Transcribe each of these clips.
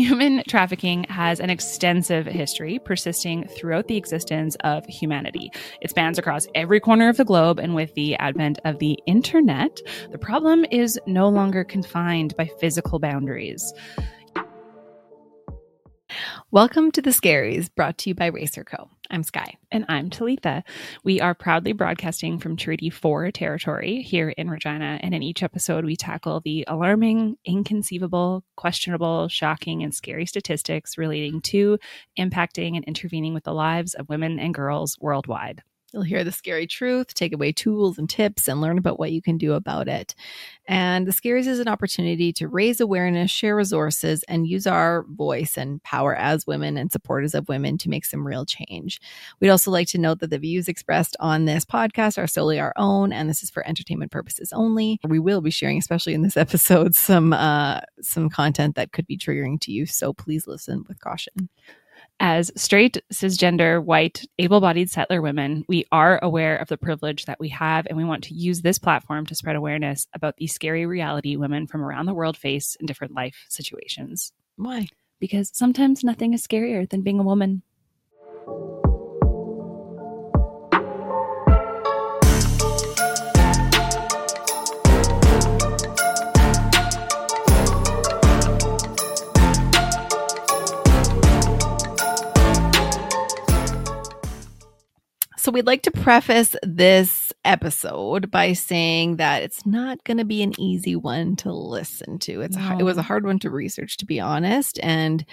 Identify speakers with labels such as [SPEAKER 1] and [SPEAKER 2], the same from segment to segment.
[SPEAKER 1] Human trafficking has an extensive history persisting throughout the existence of humanity. It spans across every corner of the globe, and with the advent of the internet, the problem is no longer confined by physical boundaries.
[SPEAKER 2] Welcome to the Scaries, brought to you by Raise Her Co. I'm Sky.
[SPEAKER 1] And I'm Talitha. We are proudly broadcasting from Treaty 4 territory here in Regina. And in each episode, we tackle the alarming, inconceivable, questionable, shocking, and scary statistics relating to impacting and intervening with the lives of women and girls worldwide.
[SPEAKER 2] You'll hear the scary truth, take away tools and tips, and learn about what you can do about it. And the Scaries is an opportunity to raise awareness, share resources, and use our voice and power as women and supporters of women to make some real change. We'd also like to note that the views expressed on this podcast are solely our own, and this is for entertainment purposes only. We will be sharing, especially in this episode, some uh, some content that could be triggering to you. So please listen with caution
[SPEAKER 1] as straight, cisgender, white, able bodied settler women, we are aware of the privilege that we have, and we want to use this platform to spread awareness about the scary reality women from around the world face in different life situations.
[SPEAKER 2] Why?
[SPEAKER 1] Because sometimes nothing is scarier than being a woman.
[SPEAKER 2] So, we'd like to preface this episode by saying that it's not going to be an easy one to listen to. It's no. it was a hard one to research, to be honest, and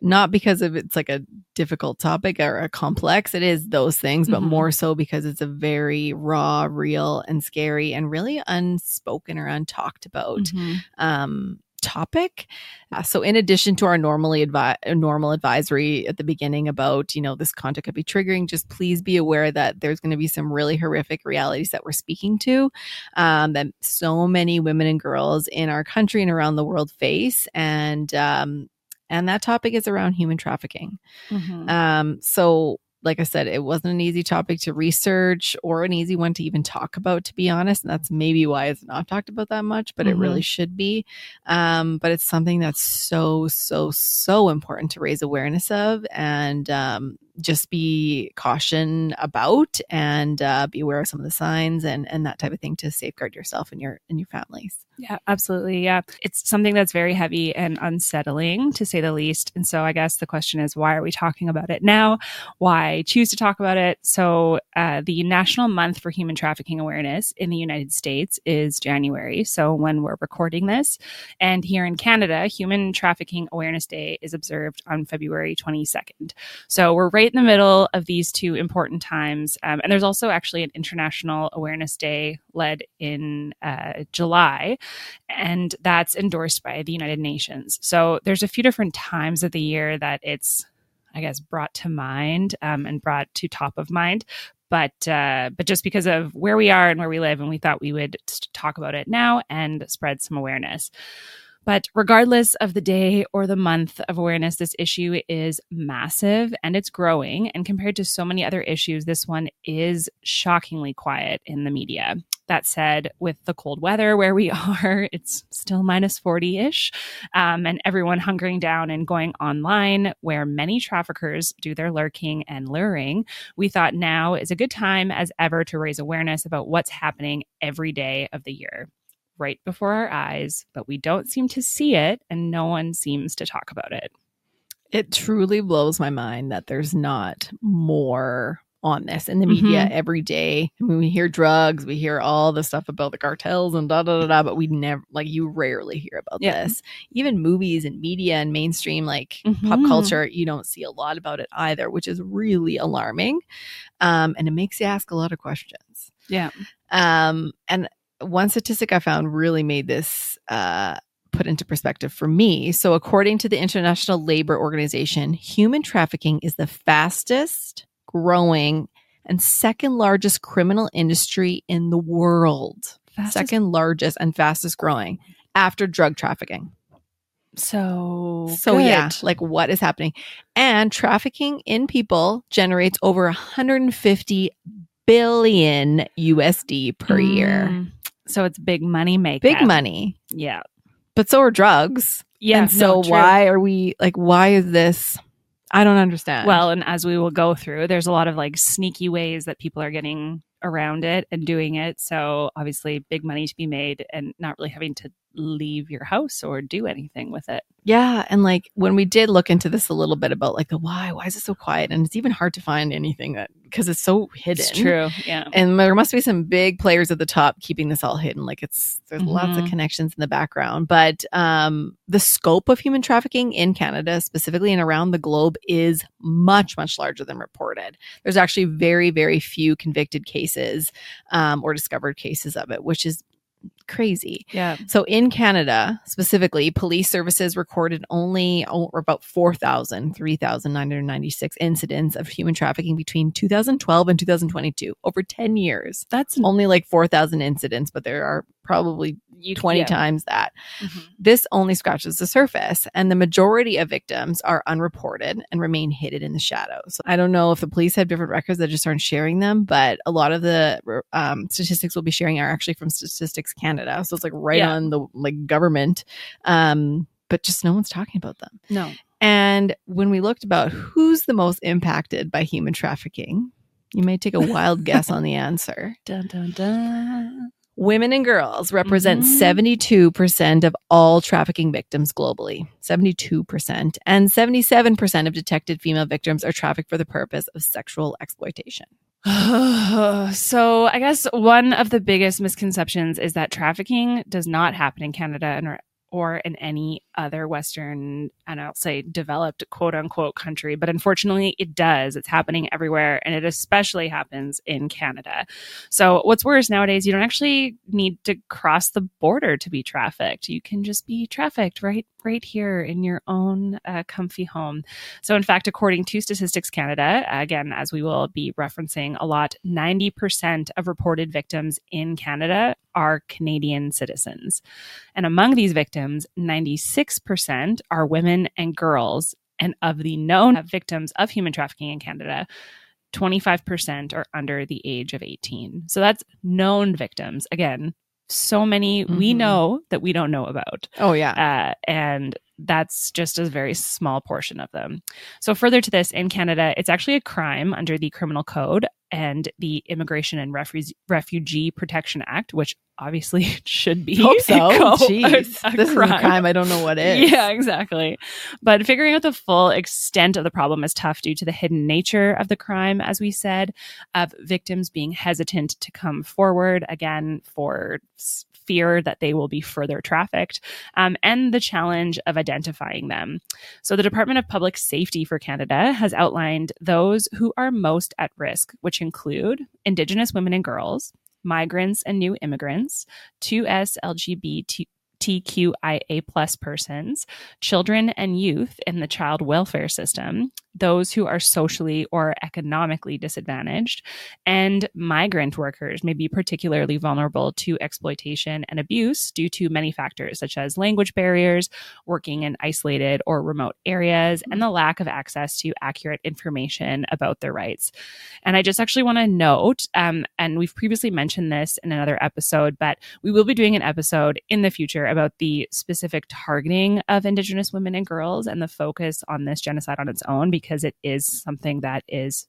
[SPEAKER 2] not because of it's like a difficult topic or a complex. It is those things, but mm-hmm. more so because it's a very raw, real, and scary, and really unspoken or untalked about mm-hmm. um, topic. Uh, so, in addition to our normally advi- normal advisory at the beginning about, you know, this content could be triggering, just please be aware that there's going to be some really horrific realities that we're speaking to um, that so many women and girls in our country and around the world face. And, um, and that topic is around human trafficking. Mm-hmm. Um, so like I said, it wasn't an easy topic to research or an easy one to even talk about, to be honest. And that's maybe why it's not talked about that much, but mm-hmm. it really mm-hmm. should be. Um, but it's something that's so, so, so important to raise awareness of. And um, just be caution about and uh, be aware of some of the signs and and that type of thing to safeguard yourself and your and your families.
[SPEAKER 1] Yeah, absolutely. Yeah, it's something that's very heavy and unsettling to say the least. And so I guess the question is, why are we talking about it now? Why choose to talk about it? So uh, the National Month for Human Trafficking Awareness in the United States is January. So when we're recording this, and here in Canada, Human Trafficking Awareness Day is observed on February 22nd. So we're right right in the middle of these two important times. Um, and there's also actually an International Awareness Day led in uh, July, and that's endorsed by the United Nations. So there's a few different times of the year that it's, I guess, brought to mind um, and brought to top of mind but uh, but just because of where we are and where we live, and we thought we would talk about it now and spread some awareness. But regardless of the day or the month of awareness, this issue is massive and it's growing. And compared to so many other issues, this one is shockingly quiet in the media. That said, with the cold weather where we are, it's still minus 40 ish, um, and everyone hunkering down and going online where many traffickers do their lurking and luring. We thought now is a good time as ever to raise awareness about what's happening every day of the year right before our eyes, but we don't seem to see it and no one seems to talk about it.
[SPEAKER 2] It truly blows my mind that there's not more on this in the media mm-hmm. every day. I mean, we hear drugs, we hear all the stuff about the cartels and da da da da, but we never like you rarely hear about yeah. this. Even movies and media and mainstream like mm-hmm. pop culture, you don't see a lot about it either, which is really alarming. Um, and it makes you ask a lot of questions.
[SPEAKER 1] Yeah.
[SPEAKER 2] Um, and one statistic I found really made this uh, put into perspective for me. So, according to the International Labor Organization, human trafficking is the fastest growing and second largest criminal industry in the world. Fastest? Second largest and fastest growing after drug trafficking.
[SPEAKER 1] So,
[SPEAKER 2] so good. yeah, like what is happening? And trafficking in people generates over 150 billion USD per mm. year.
[SPEAKER 1] So it's big money maker.
[SPEAKER 2] Big money.
[SPEAKER 1] Yeah.
[SPEAKER 2] but so are drugs.
[SPEAKER 1] Yeah.
[SPEAKER 2] and so
[SPEAKER 1] no,
[SPEAKER 2] why are we like why is this I don't understand.
[SPEAKER 1] Well, and as we will go through, there's a lot of like sneaky ways that people are getting around it and doing it. So obviously, big money to be made and not really having to leave your house or do anything with it.
[SPEAKER 2] yeah, and like when we did look into this a little bit about like the why, why is it so quiet? And it's even hard to find anything that because it's so hidden.
[SPEAKER 1] It's true. Yeah.
[SPEAKER 2] And there must be some big players at the top keeping this all hidden. Like it's there's lots of
[SPEAKER 1] Mhm.
[SPEAKER 2] connections in the background. But um the scope of human trafficking in Canada, specifically and around the globe, is much, much larger than reported. There's actually very, very few convicted cases um, or discovered cases of it, which is crazy.
[SPEAKER 1] Yeah.
[SPEAKER 2] So in Canada, specifically, police services recorded only oh, about 4,000, 3,996 incidents of human trafficking between 2012 and 2022, over 10 years.
[SPEAKER 1] That's
[SPEAKER 2] Only like 4,000 incidents, but there are probably
[SPEAKER 1] you
[SPEAKER 2] 20
[SPEAKER 1] yeah.
[SPEAKER 2] times that.
[SPEAKER 1] Mhm.
[SPEAKER 2] This only scratches the surface, and the majority of victims are unreported and remain hidden in the shadows. I don't know if the police have different records that just aren't sharing them, but a lot of the um, statistics we'll be sharing are actually from Statistics Canada, so it's like right
[SPEAKER 1] Yeah.
[SPEAKER 2] on the like government, um, but just no one's talking about them.
[SPEAKER 1] No.
[SPEAKER 2] And when we looked about who's the most impacted by human trafficking, you may take a wild guess on the answer.
[SPEAKER 1] Dun, dun, dun.
[SPEAKER 2] Women and girls represent
[SPEAKER 1] Mhm.
[SPEAKER 2] 72% of all trafficking victims globally. 72%. And 77% of detected female victims are trafficked for the purpose of sexual exploitation.
[SPEAKER 1] so I guess one of the biggest misconceptions is that trafficking does not happen in Canada or, or in any other Western and I'll say developed quote unquote country, but unfortunately it does. It's happening everywhere, and it especially happens in Canada. So what's worse nowadays, you don't actually need to cross the border to be trafficked. You can just be trafficked right right here in your own uh, comfy home. So, in fact, according to Statistics Canada, again, as we will be referencing a lot, 90% of reported victims in Canada are Canadian citizens. And among these victims, 96% are women and girls. And of the known victims of human trafficking in Canada, 25% are under the age of 18. So that's known victims. Again, so many we
[SPEAKER 2] Mhm.
[SPEAKER 1] know that we don't know about
[SPEAKER 2] Oh, yeah.
[SPEAKER 1] uh, and that's just a very small portion of them. So, further to this, in Canada, it's actually a crime under the Criminal Code and the Immigration and Refugee, Refugee Protection Act, which obviously should be
[SPEAKER 2] Hope so. Jeez.
[SPEAKER 1] a- a
[SPEAKER 2] this is a crime I don't know what is.
[SPEAKER 1] yeah, exactly. But figuring out the full extent of the problem is tough due to the hidden nature of the crime, as we said, of victims being hesitant to come forward again for fear that they will be further trafficked, um, and the challenge of identifying them. So, the Department of Public Safety for Canada has outlined those who are most at risk, which include Indigenous women and girls, migrants and new immigrants, 2S LGBT. TQIA plus persons, children and youth in the child welfare system, those who are socially or economically disadvantaged, and migrant workers may be particularly vulnerable to exploitation and abuse due to many factors such as language barriers, working in isolated or remote areas, and the lack of access to accurate information about their rights. And I just actually want to note, um, and we've previously mentioned this in another episode, but we will be doing an episode in the future about the specific targeting of Indigenous women and girls and the focus on this genocide on its own because it is something that is.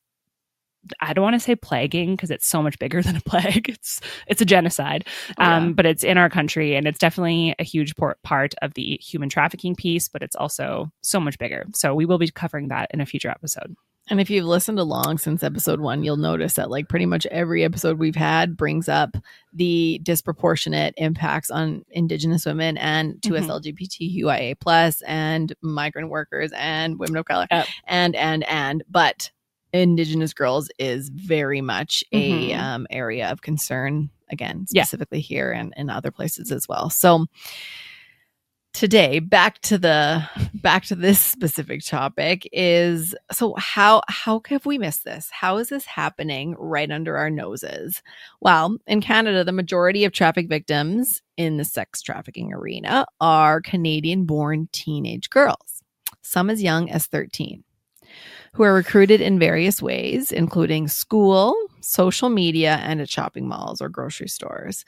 [SPEAKER 1] I don't want to say plaguing because it's so much bigger than a plague. It's it's a genocide,
[SPEAKER 2] Oh, yeah.
[SPEAKER 1] um, but it's in our country and it's definitely a huge por- part of the human trafficking piece. But it's also so much bigger. So we will be covering that in a future episode.
[SPEAKER 2] And if you've listened along since episode one, you'll notice that like pretty much every episode we've had brings up the disproportionate impacts on Indigenous women and 2S
[SPEAKER 1] Mhm.
[SPEAKER 2] LGBTQIA plus and migrant workers and women of color
[SPEAKER 1] Yep.
[SPEAKER 2] and and and but Indigenous girls is very much a
[SPEAKER 1] Mhm.
[SPEAKER 2] um, area of concern again,
[SPEAKER 1] Yeah.
[SPEAKER 2] specifically here and in other places as well. So today back to the back to this specific topic is so how how have we missed this? How is this happening right under our noses? Well in canada the majority of traffic victims in the sex trafficking arena are canadian born teenage girls some as young as 13 who are recruited in various ways including school social media and at shopping malls or grocery stores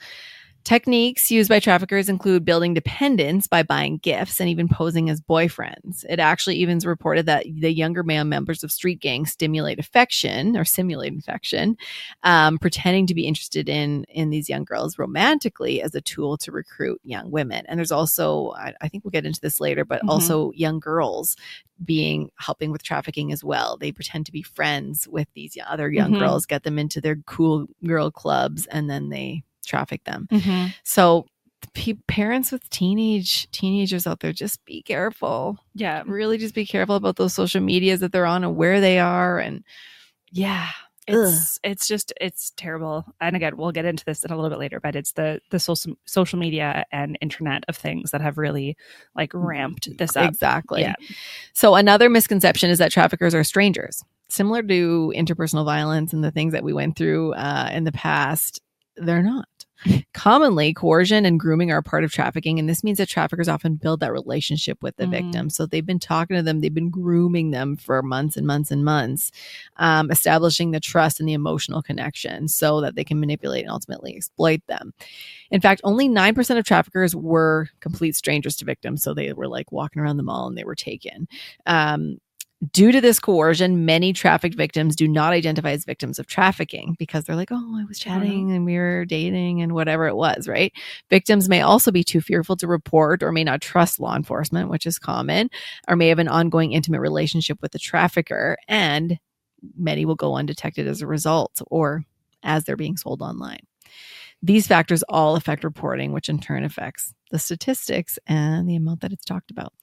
[SPEAKER 2] Techniques used by traffickers include building dependence by buying gifts and even posing as boyfriends. It actually even is reported that the younger male members of street gangs stimulate affection or simulate affection, um, pretending to be interested in in these young girls romantically as a tool to recruit young women. And there's also, I, I think we'll get into this later, but
[SPEAKER 1] Mhm.
[SPEAKER 2] also young girls being helping with trafficking as well. They pretend to be friends with these other young
[SPEAKER 1] Mhm.
[SPEAKER 2] girls, get them into their cool girl clubs, and then they traffic them.
[SPEAKER 1] Mhm.
[SPEAKER 2] So pe- parents with teenage teenagers out there, just be careful.
[SPEAKER 1] Yeah.
[SPEAKER 2] Really, just be careful about those social medias that they're on and where they are. And yeah, Ugh.
[SPEAKER 1] It's it's just it's terrible. And again, we'll get into this in a little bit later, but it's the the social social media and internet of things that have really like ramped this up.
[SPEAKER 2] exactly.
[SPEAKER 1] Yeah.
[SPEAKER 2] So another misconception is that traffickers are strangers. Similar to interpersonal violence and the things that we went through uh, in the past, they're not. Commonly, coercion and grooming are a part of trafficking, and this means that traffickers often build that relationship with the
[SPEAKER 1] Mhm.
[SPEAKER 2] victim. So they've been talking to them, they've been grooming them for months and months and months, um, establishing the trust and the emotional connection so that they can manipulate and ultimately exploit them. In fact, only 9% of traffickers were complete strangers to victims. So they were like walking around the mall and they were taken. Um, Due to this coercion, many trafficked victims do not identify as victims of trafficking because they're like, oh, I was chatting and we were dating and whatever it was, right? Victims may also be too fearful to report or may not trust law enforcement, which is common, or may have an ongoing intimate relationship with the trafficker, and many will go undetected as a result or as they're being sold online. These factors all affect reporting, which in turn affects the statistics and the amount that it's talked about.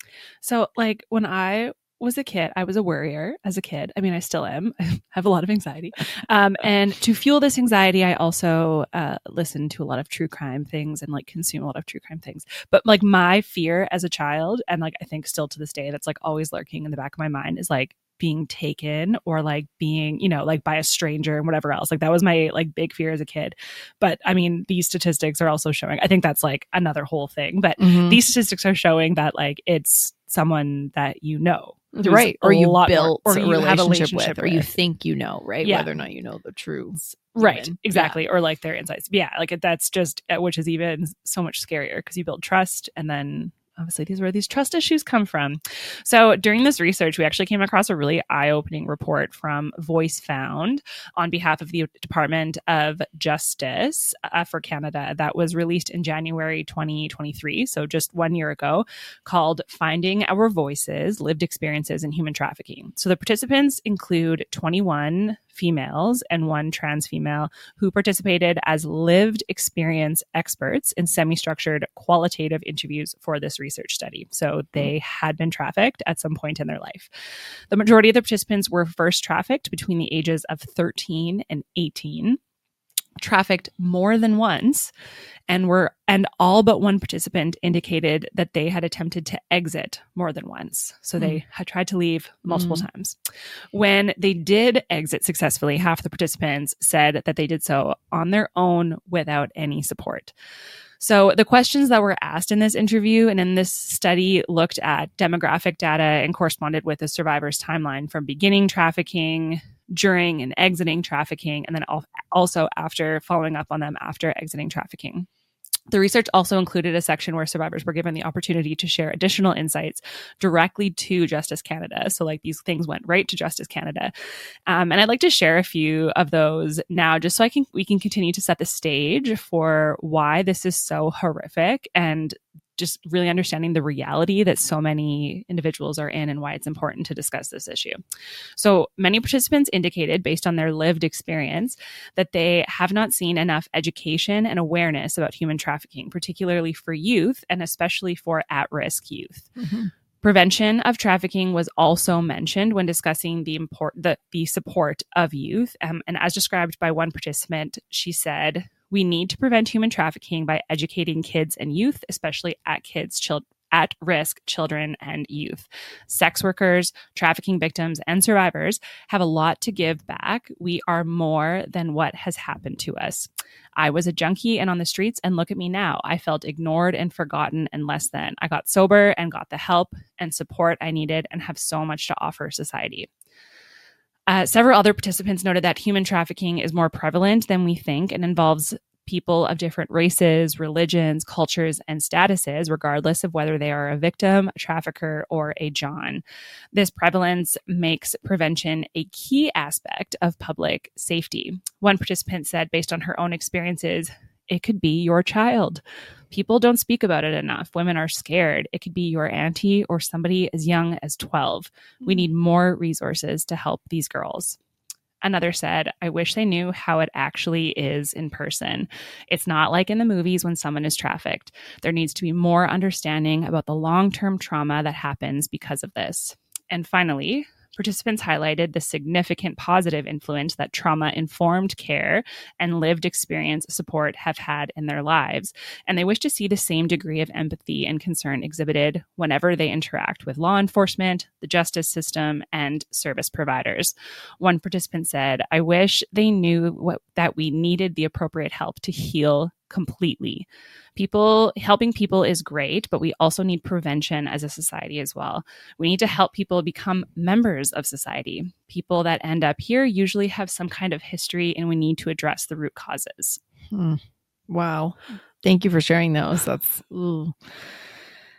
[SPEAKER 1] So, like when I was a kid, I was a worrier as a kid. I mean, I still am. I have a lot of anxiety. Um, and to fuel this anxiety, I also uh, listen to a lot of true crime things and like consume a lot of true crime things. But like my fear as a child, and like I think still to this day, that's like always lurking in the back of my mind is like being taken or like being, you know, like by a stranger and whatever else. Like that was my like big fear as a kid. But I mean, these statistics are also showing, I think that's like another whole thing. But
[SPEAKER 2] Mm-hmm.
[SPEAKER 1] these statistics are showing that like it's someone that you know
[SPEAKER 2] right or you
[SPEAKER 1] lot more-
[SPEAKER 2] built
[SPEAKER 1] or
[SPEAKER 2] a
[SPEAKER 1] you
[SPEAKER 2] relationship,
[SPEAKER 1] have a relationship
[SPEAKER 2] with or you think you know right
[SPEAKER 1] Yeah.
[SPEAKER 2] whether or not you know the truth
[SPEAKER 1] right
[SPEAKER 2] even.
[SPEAKER 1] exactly or like their insights yeah like that's just uh, which is even so much scarier because you build trust and then obviously these are where these trust issues come from. So during this research we actually came across a really eye-opening report from VoiceFound on behalf of the department of justice uh, for canada that was released in january 2023 so just one year ago called finding our voices lived experiences in human trafficking. So the participants include 21 females and one trans female who participated as lived experience experts in semi structured qualitative interviews for this research study. So they mm-hmm. had been trafficked at some point in their life. The majority of the participants were first trafficked between the ages of 13 and 18 trafficked more than once and were and all but one participant indicated that they had attempted to exit more than once. So they hmm. had tried to leave multiple hmm. times. When they did exit successfully half the participants said that they did so on their own without any support. So the questions that were asked in this interview and in this study looked at demographic data and corresponded with the survivor's timeline from beginning trafficking during and exiting trafficking, and then also after following up on them after exiting trafficking. The research also included a section where survivors were given the opportunity to share additional insights directly to Justice Canada. So, like these things went right to Justice Canada, um, and I'd like to share a few of those now, just so I can we can continue to set the stage for why this is so horrific and just really understanding the reality that so many individuals are in and why it's important to discuss this issue. So, many participants indicated, based on their lived experience, that they have not seen enough education and awareness about human trafficking, particularly for youth and especially for at risk youth. Prevention of trafficking was also mentioned when discussing the import the, the support of youth. Um, and as described by one participant, she said, "We need to prevent human trafficking by educating kids and youth, especially at kids, children." At risk children and youth. Sex workers, trafficking victims, and survivors have a lot to give back. We are more than what has happened to us. I was a junkie and on the streets, and look at me now. I felt ignored and forgotten and less than. I got sober and got the help and support I needed and have so much to offer society. Uh, several other participants noted that human trafficking is more prevalent than we think and involves people of different races, religions, cultures, and statuses, regardless of whether they are a victim, a trafficker, or a John. This prevalence makes prevention a key aspect of public safety. One participant said, based on her own experiences, it could be your child. People don't speak about it enough. Women are scared. It could be your auntie or somebody as young as 12. We mm-hmm. need more resources to help these girls. Another said, I wish they knew how it actually is in person. It's not like in the movies when someone is trafficked. There needs to be more understanding about the long term trauma that happens because of this. And finally, Participants highlighted the significant positive influence that trauma informed care and lived experience support have had in their lives, and they wish to see the same degree of empathy and concern exhibited whenever they interact with law enforcement, the justice system, and service providers. One participant said, I wish they knew what, that we needed the appropriate help to heal completely. People helping people is great, but we also need prevention as a society as well. We need to help people become members of society. People that end up here usually have some kind of history, and we need to address the root causes.
[SPEAKER 2] Hmm. Wow. Thank you for sharing those. That's ooh.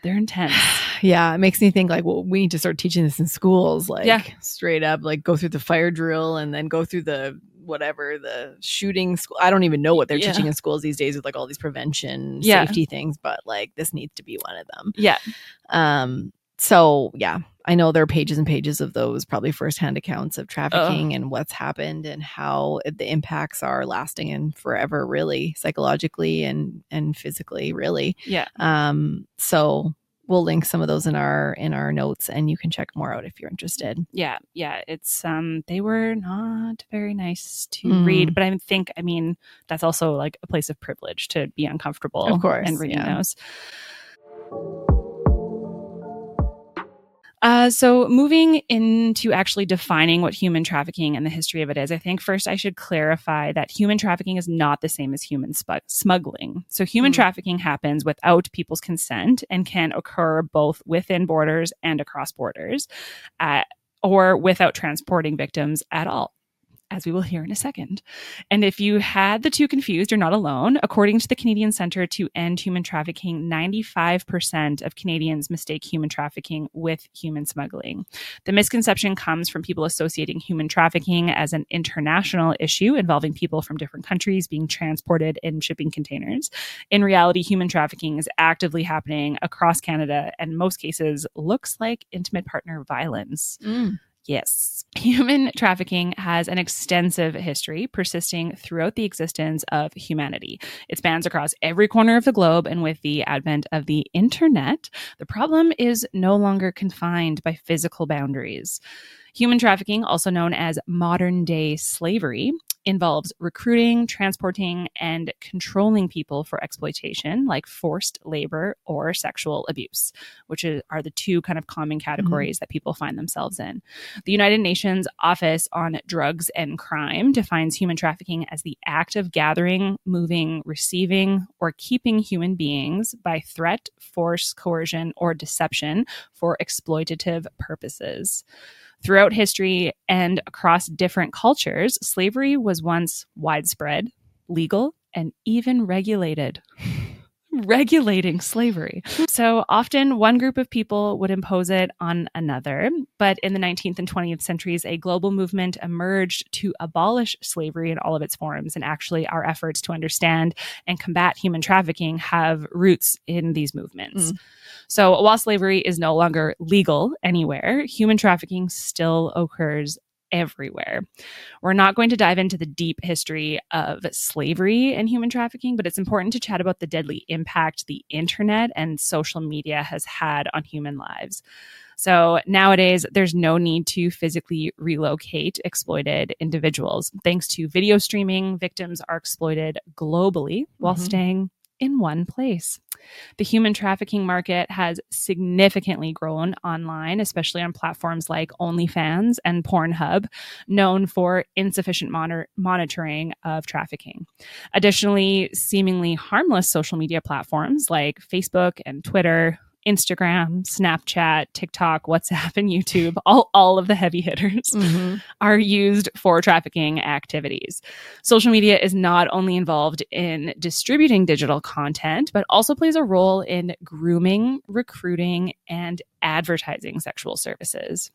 [SPEAKER 1] they're intense.
[SPEAKER 2] Yeah, it makes me think like, well, we need to start teaching this in schools, like
[SPEAKER 1] Yeah.
[SPEAKER 2] straight up, like go through the fire drill and then go through the whatever the shooting school. I don't even know what they're
[SPEAKER 1] Yeah.
[SPEAKER 2] teaching in schools these days with like all these prevention
[SPEAKER 1] Yeah.
[SPEAKER 2] safety things, but like this needs to be one of them.
[SPEAKER 1] Yeah.
[SPEAKER 2] Um, so yeah, I know there are pages and pages of those probably firsthand accounts of trafficking and what's happened and how the impacts are lasting and forever, really psychologically and and physically, really.
[SPEAKER 1] Yeah.
[SPEAKER 2] Um, so we'll link some of those in our in our notes, and you can check more out if you're interested.
[SPEAKER 1] Yeah. Yeah. It's, um, they were not very nice to
[SPEAKER 2] Mm.
[SPEAKER 1] read, but I think, I mean, that's also like a place of privilege to be uncomfortable.
[SPEAKER 2] Of course,
[SPEAKER 1] And reading
[SPEAKER 2] yeah.
[SPEAKER 1] those. Uh, so, moving into actually defining what human trafficking and the history of it is, I think first I should clarify that human trafficking is not the same as human spu- smuggling. So, human
[SPEAKER 2] Mm.
[SPEAKER 1] trafficking happens without people's consent and can occur both within borders and across borders, uh, or without transporting victims at all. As we will hear in a second. And if you had the two confused, you're not alone. According to the Canadian Centre to End Human Trafficking, 95% of Canadians mistake human trafficking with human smuggling. The misconception comes from people associating human trafficking as an international issue involving people from different countries being transported in shipping containers. In reality, human trafficking is actively happening across Canada and most cases looks like intimate partner violence. Mm. Yes. Human trafficking has an extensive history persisting throughout the existence of humanity. It spans across every corner of the globe, and with the advent of the internet, the problem is no longer confined by physical boundaries. Human trafficking, also known as modern day slavery, involves recruiting, transporting, and controlling people for exploitation, like forced labor or sexual abuse, which is, are the two kind of common mm-hmm. categories that people find themselves in. The United Nations Office on Drugs and Crime defines human trafficking as the act of gathering, moving, receiving, or keeping human beings by threat, force, coercion, or deception for exploitative purposes. Throughout history and across different cultures, slavery was once widespread, legal, and even regulated. Regulating slavery. So often one group of people would impose it on another. But in the 19th and 20th centuries, a global movement emerged to abolish slavery in all of its forms. And actually, our efforts to understand and combat human trafficking have roots in these movements. Mm. So while slavery is no longer legal anywhere, human trafficking still occurs everywhere. We're not going to dive into the deep history of slavery and human trafficking, but it's important to chat about the deadly impact the internet and social media has had on human lives. So nowadays, there's no need to physically relocate exploited individuals. Thanks to video streaming, victims are exploited globally while
[SPEAKER 2] Mhm.
[SPEAKER 1] staying in one place. The human trafficking market has significantly grown online, especially on platforms like OnlyFans and Pornhub, known for insufficient monitor- monitoring of trafficking. Additionally, seemingly harmless social media platforms like Facebook and Twitter, Instagram, Snapchat, TikTok, WhatsApp, and YouTube, all, all of the heavy hitters,
[SPEAKER 2] Mhm.
[SPEAKER 1] are used for trafficking activities. Social media is not only involved in distributing digital content, but also plays a role in grooming, recruiting, and advertising sexual services.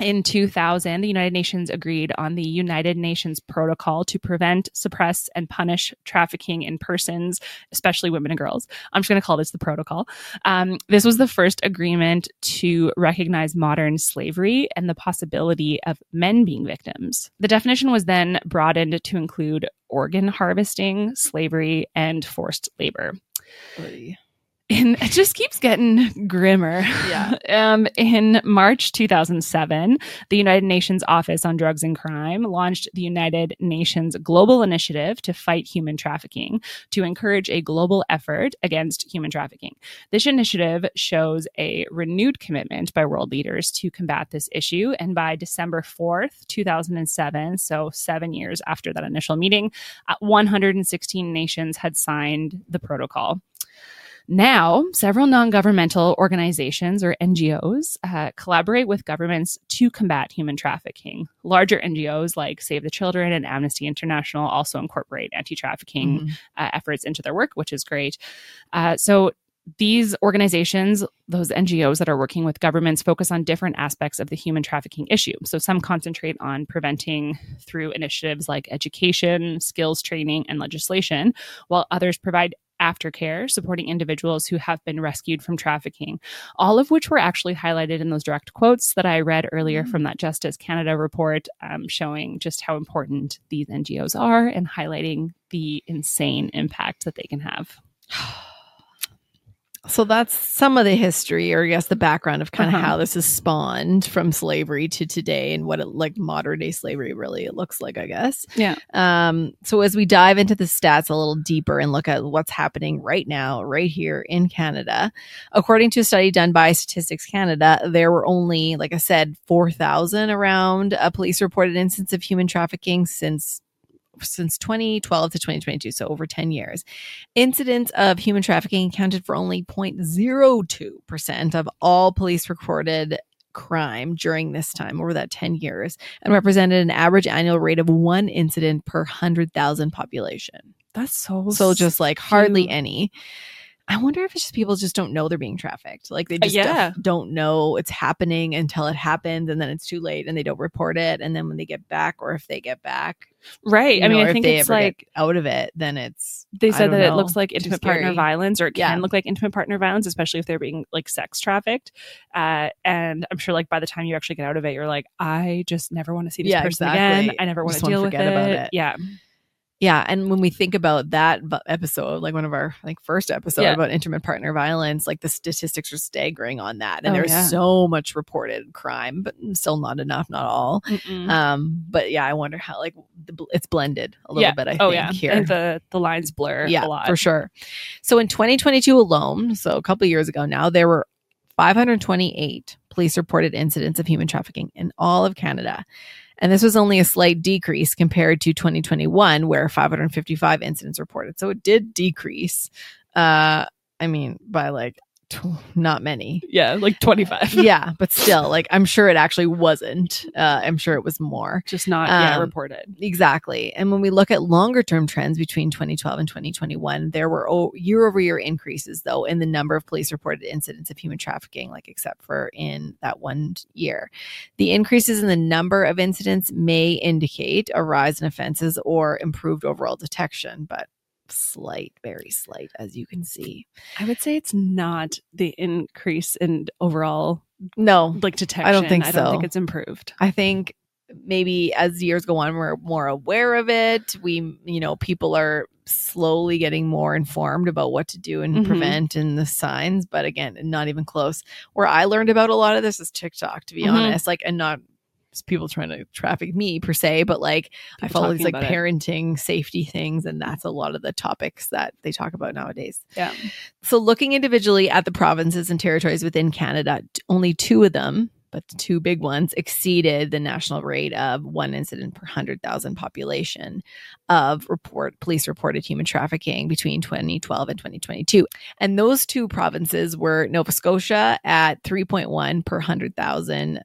[SPEAKER 1] In 2000, the United Nations agreed on the United Nations Protocol to prevent, suppress, and punish trafficking in persons, especially women and girls. I'm just going to call this the protocol. Um, this was the first agreement to recognize modern slavery and the possibility of men being victims. The definition was then broadened to include organ harvesting, slavery, and forced labor. And it just keeps getting grimmer.
[SPEAKER 2] Yeah.
[SPEAKER 1] Um, in March 2007, the United Nations Office on Drugs and Crime launched the United Nations Global Initiative to fight human trafficking to encourage a global effort against human trafficking. This initiative shows a renewed commitment by world leaders to combat this issue. And by December 4th, 2007, so seven years after that initial meeting, uh, 116 nations had signed the protocol. Now, several non governmental organizations or NGOs uh, collaborate with governments to combat human trafficking. Larger NGOs like Save the Children and Amnesty International also incorporate anti trafficking
[SPEAKER 2] Mhm.
[SPEAKER 1] uh, efforts into their work, which is great. Uh, so, these organizations, those NGOs that are working with governments, focus on different aspects of the human trafficking issue. So, some concentrate on preventing through initiatives like education, skills training, and legislation, while others provide aftercare, supporting individuals who have been rescued from trafficking, all of which were actually highlighted in those direct quotes that I read earlier
[SPEAKER 2] Mm.
[SPEAKER 1] from that Justice Canada report, um, showing just how important these NGOs are and highlighting the insane impact that they can have.
[SPEAKER 2] So that's some of the history, or I guess the background of kind of
[SPEAKER 1] Uh-huh.
[SPEAKER 2] how this is spawned from slavery to today, and what it like modern day slavery really looks like, I guess.
[SPEAKER 1] Yeah.
[SPEAKER 2] Um. So as we dive into the stats a little deeper and look at what's happening right now, right here in Canada, according to a study done by Statistics Canada, there were only, like I said, four thousand around a police reported instance of human trafficking since since 2012 to 2022 so over 10 years incidents of human trafficking accounted for only 0.02% of all police recorded crime during this time over that 10 years and represented an average annual rate of one incident per 100,000 population.
[SPEAKER 1] That's so
[SPEAKER 2] So just like hardly
[SPEAKER 1] few.
[SPEAKER 2] any. I wonder if it's just people just don't know they're being trafficked. Like they just
[SPEAKER 1] yeah.
[SPEAKER 2] don't- don't know it's happening until it happens and then it's too late and they don't report it. And then when they get back or if they get back,
[SPEAKER 1] right. I mean,
[SPEAKER 2] know,
[SPEAKER 1] I
[SPEAKER 2] if
[SPEAKER 1] think
[SPEAKER 2] they
[SPEAKER 1] it's like
[SPEAKER 2] out of it, then it's
[SPEAKER 1] they said that it looks like intimate partner violence or it
[SPEAKER 2] Yeah.
[SPEAKER 1] can look like intimate partner violence especially if they're being like sex trafficked uh, and i'm sure like by the time you actually get out of it you're like i just never want to see this
[SPEAKER 2] Yeah,
[SPEAKER 1] person
[SPEAKER 2] exactly.
[SPEAKER 1] again i never want to deal with
[SPEAKER 2] forget
[SPEAKER 1] it.
[SPEAKER 2] about it.
[SPEAKER 1] yeah
[SPEAKER 2] Yeah, and when we think about that episode, like one of our like first episode
[SPEAKER 1] Yeah.
[SPEAKER 2] about intimate partner violence, like the statistics are staggering on that, and
[SPEAKER 1] Oh,
[SPEAKER 2] there's
[SPEAKER 1] yeah.
[SPEAKER 2] so much reported crime, but still not enough, not all.
[SPEAKER 1] Mm-mm.
[SPEAKER 2] Um, but yeah, I wonder how like the, it's blended a little
[SPEAKER 1] yeah
[SPEAKER 2] bit. I
[SPEAKER 1] oh
[SPEAKER 2] think
[SPEAKER 1] yeah
[SPEAKER 2] here.
[SPEAKER 1] And the the lines blur
[SPEAKER 2] yeah,
[SPEAKER 1] a lot
[SPEAKER 2] for sure. So in 2022 alone, so a couple years ago now, there were 528 police reported incidents of human trafficking in all of Canada. And this was only a slight decrease compared to 2021, where 555 incidents reported. So it did decrease. Uh, I mean, by like not many.
[SPEAKER 1] yeah like 25
[SPEAKER 2] yeah, but still, like I'm sure it actually wasn't. Uh, I'm sure it was more.
[SPEAKER 1] just not yeah
[SPEAKER 2] Um,
[SPEAKER 1] reported
[SPEAKER 2] Exactly. And when we look at longer term trends between 2012 and 2021, there were year over year increases, though, in the number of police reported incidents of human trafficking, like except for in that one year. The increases in the number of incidents may indicate a rise in offenses or improved overall detection, but slight, very slight, as you can see.
[SPEAKER 1] i would say it's not the increase in overall
[SPEAKER 2] No,
[SPEAKER 1] like detection i don't think
[SPEAKER 2] so.
[SPEAKER 1] I think it's improved
[SPEAKER 2] I think maybe as years go on, we're more aware of it. We, you know, people are slowly getting more informed about what to do and
[SPEAKER 1] Mhm.
[SPEAKER 2] prevent and the signs. But again, not even close. Where I learned about a lot of this is TikTok, to be
[SPEAKER 1] Mhm.
[SPEAKER 2] honest. Like, and not people trying to traffic me per se, but like I follow these like
[SPEAKER 1] about it.
[SPEAKER 2] parenting safety things, and that's a lot of the topics that they talk about nowadays.
[SPEAKER 1] yeah
[SPEAKER 2] So, looking individually at the provinces and territories within Canada, only two of them but the two big ones exceeded the national rate of one incident per 100,000 population of report police reported human trafficking between 2012 and 2022. And those two provinces were Nova Scotia at 3.1 per 100,000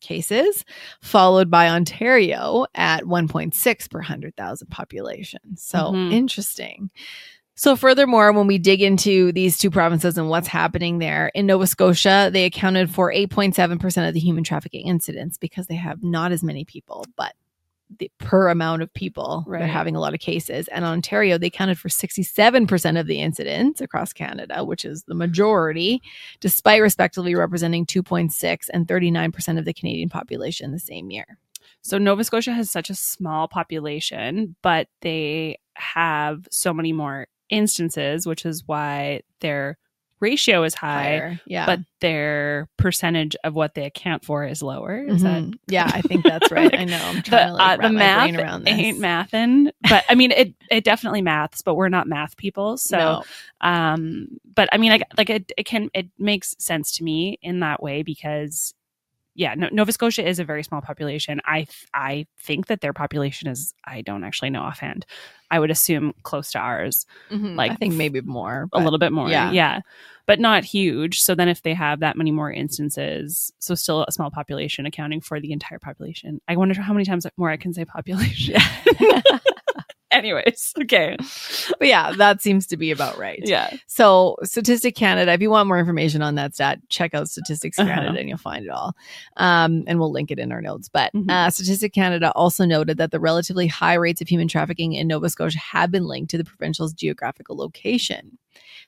[SPEAKER 2] cases, followed by Ontario at 1.6 per 100,000 population. So
[SPEAKER 1] Mhm.
[SPEAKER 2] interesting. So, furthermore, when we dig into these two provinces and what's happening there, in Nova Scotia, they accounted for 8.7% of the human trafficking incidents because they have not as many people, but the per amount of people, they're having a lot of cases. And Ontario, they counted for 67% of the incidents across Canada, which is the majority, despite respectively representing 2.6 and 39% of the Canadian population the same year.
[SPEAKER 1] So Nova Scotia has such a small population, but they have so many more instances, which is why their ratio is high,
[SPEAKER 2] Higher. Yeah.
[SPEAKER 1] but their percentage of what they account for is lower. Is that
[SPEAKER 2] Mhm. yeah, I think that's right.
[SPEAKER 1] Like,
[SPEAKER 2] I know. I'm
[SPEAKER 1] the,
[SPEAKER 2] to like,
[SPEAKER 1] uh, the math
[SPEAKER 2] around this.
[SPEAKER 1] ain't mathin', but I mean it. It definitely maths, but we're not math people. So,
[SPEAKER 2] No.
[SPEAKER 1] um, but I mean, like, like it, it can it makes sense to me in that way because, yeah, no, Nova Scotia is a very small population. I th- I think that their population is I don't actually know offhand. I would assume close to ours,
[SPEAKER 2] Mhm.
[SPEAKER 1] like,
[SPEAKER 2] I think maybe more.
[SPEAKER 1] a little bit more,
[SPEAKER 2] yeah.
[SPEAKER 1] yeah, but not huge. So then, if they have that many more instances, so still a small population accounting for the entire population. I wonder how many times more I can say population. Anyways, okay,
[SPEAKER 2] But yeah, that seems to be about right.
[SPEAKER 1] yeah.
[SPEAKER 2] So, Statistic Canada, if you want more information on that stat, check out Statistics
[SPEAKER 1] Uh-huh.
[SPEAKER 2] Canada and you'll find it all. Um, and we'll link it in our notes. But
[SPEAKER 1] Mhm.
[SPEAKER 2] uh, Statistic Canada also noted that the relatively high rates of human trafficking in Nova Scotia have been linked to the provincial's geographical location.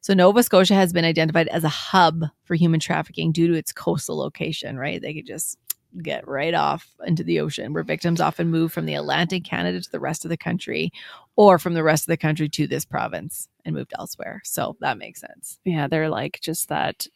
[SPEAKER 2] So, Nova Scotia has been identified as a hub for human trafficking due to its coastal location, right? They could just get right off into the ocean where mm-hmm. victims often move from the Atlantic Canada to the rest of the country or from the rest of the country to this province and moved elsewhere. So that makes sense.
[SPEAKER 1] yeah, they're like just that.